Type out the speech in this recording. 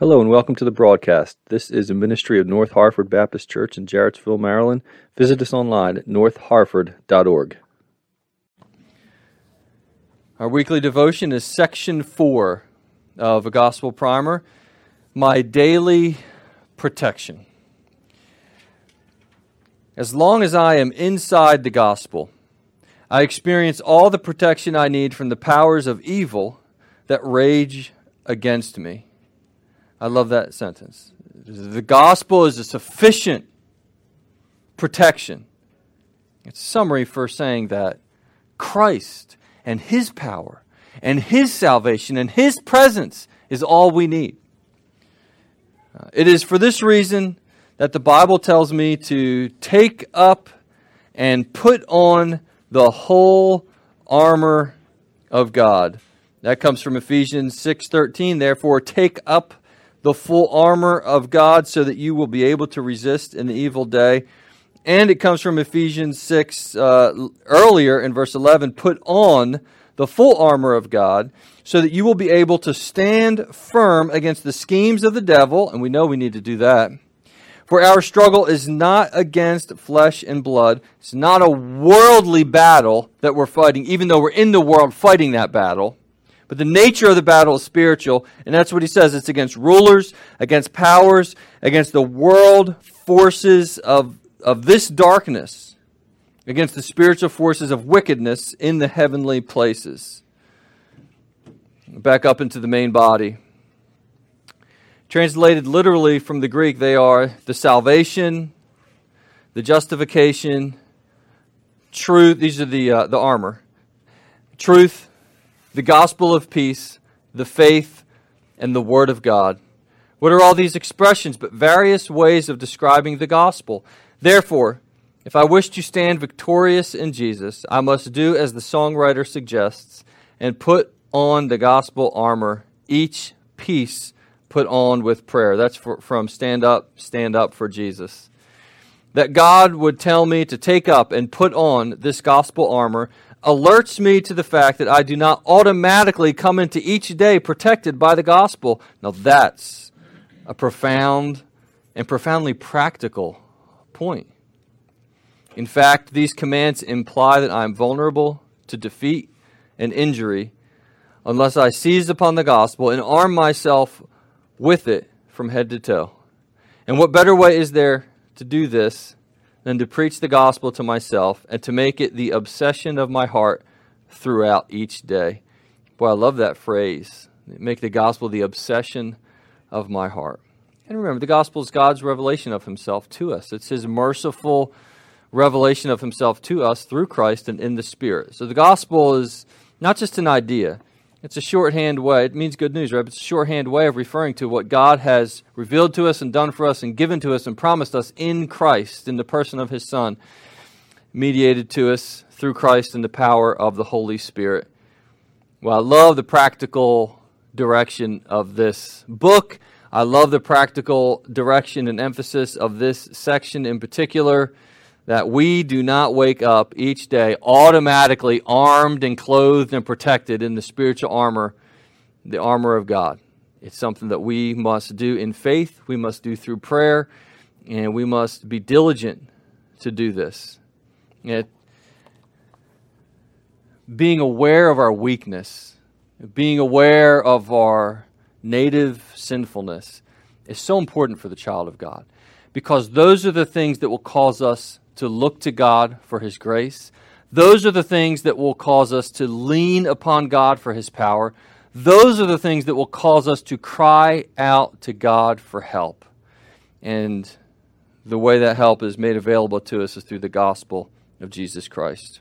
Hello and welcome to the broadcast. This is a ministry of North Harford Baptist Church in Jarrettsville, Maryland. Visit us online at northharford.org. Our weekly devotion is section four of a gospel primer My Daily Protection. As long as I am inside the gospel, I experience all the protection I need from the powers of evil that rage against me. I love that sentence. The gospel is a sufficient protection. It's a summary for saying that Christ and his power and his salvation and his presence is all we need. Uh, it is for this reason that the Bible tells me to take up and put on the whole armor of God. That comes from Ephesians 6:13. Therefore, take up the full armor of God so that you will be able to resist in the evil day. And it comes from Ephesians 6 uh, earlier in verse 11. Put on the full armor of God so that you will be able to stand firm against the schemes of the devil. And we know we need to do that for our struggle is not against flesh and blood. It's not a worldly battle that we're fighting, even though we're in the world fighting that battle. But the nature of the battle is spiritual, and that's what he says. It's against rulers, against powers, against the world forces of, of this darkness, against the spiritual forces of wickedness in the heavenly places. Back up into the main body. Translated literally from the Greek, they are the salvation, the justification, truth. These are the, uh, the armor. Truth, the gospel of peace, the faith, and the word of God. What are all these expressions but various ways of describing the gospel? Therefore, if I wish to stand victorious in Jesus, I must do as the songwriter suggests and put on the gospel armor, each piece put on with prayer. That's for, from Stand Up, Stand Up for Jesus. That God would tell me to take up and put on this gospel armor alerts me to the fact that I do not automatically come into each day protected by the gospel. Now, that's a profound and profoundly practical point. In fact, these commands imply that I am vulnerable to defeat and injury unless I seize upon the gospel and arm myself with it from head to toe. And what better way is there to do this than to preach the gospel to myself and to make it the obsession of my heart throughout each day? Boy, I love that phrase. Make the gospel the obsession of my heart. And remember, the gospel is God's revelation of himself to us. It's his merciful revelation of himself to us through Christ and in the Spirit. So the gospel is not just an idea, it's a shorthand way. It means good news, right? It's a shorthand way of referring to what God has revealed to us and done for us and given to us and promised us in Christ, in the person of His Son, mediated to us through Christ in the power of the Holy Spirit. Well, I love the practical direction of this book. I love the practical direction and emphasis of this section in particular that we do not wake up each day automatically armed and clothed and protected in the spiritual armor, the armor of God. It's something that we must do in faith, we must do through prayer, and we must be diligent to do this. It, being aware of our weakness, being aware of our native sinfulness is so important for the child of God because those are the things that will cause us to look to God for His grace. Those are the things that will cause us to lean upon God for His power. Those are the things that will cause us to cry out to God for help. And the way that help is made available to us is through the gospel of Jesus Christ.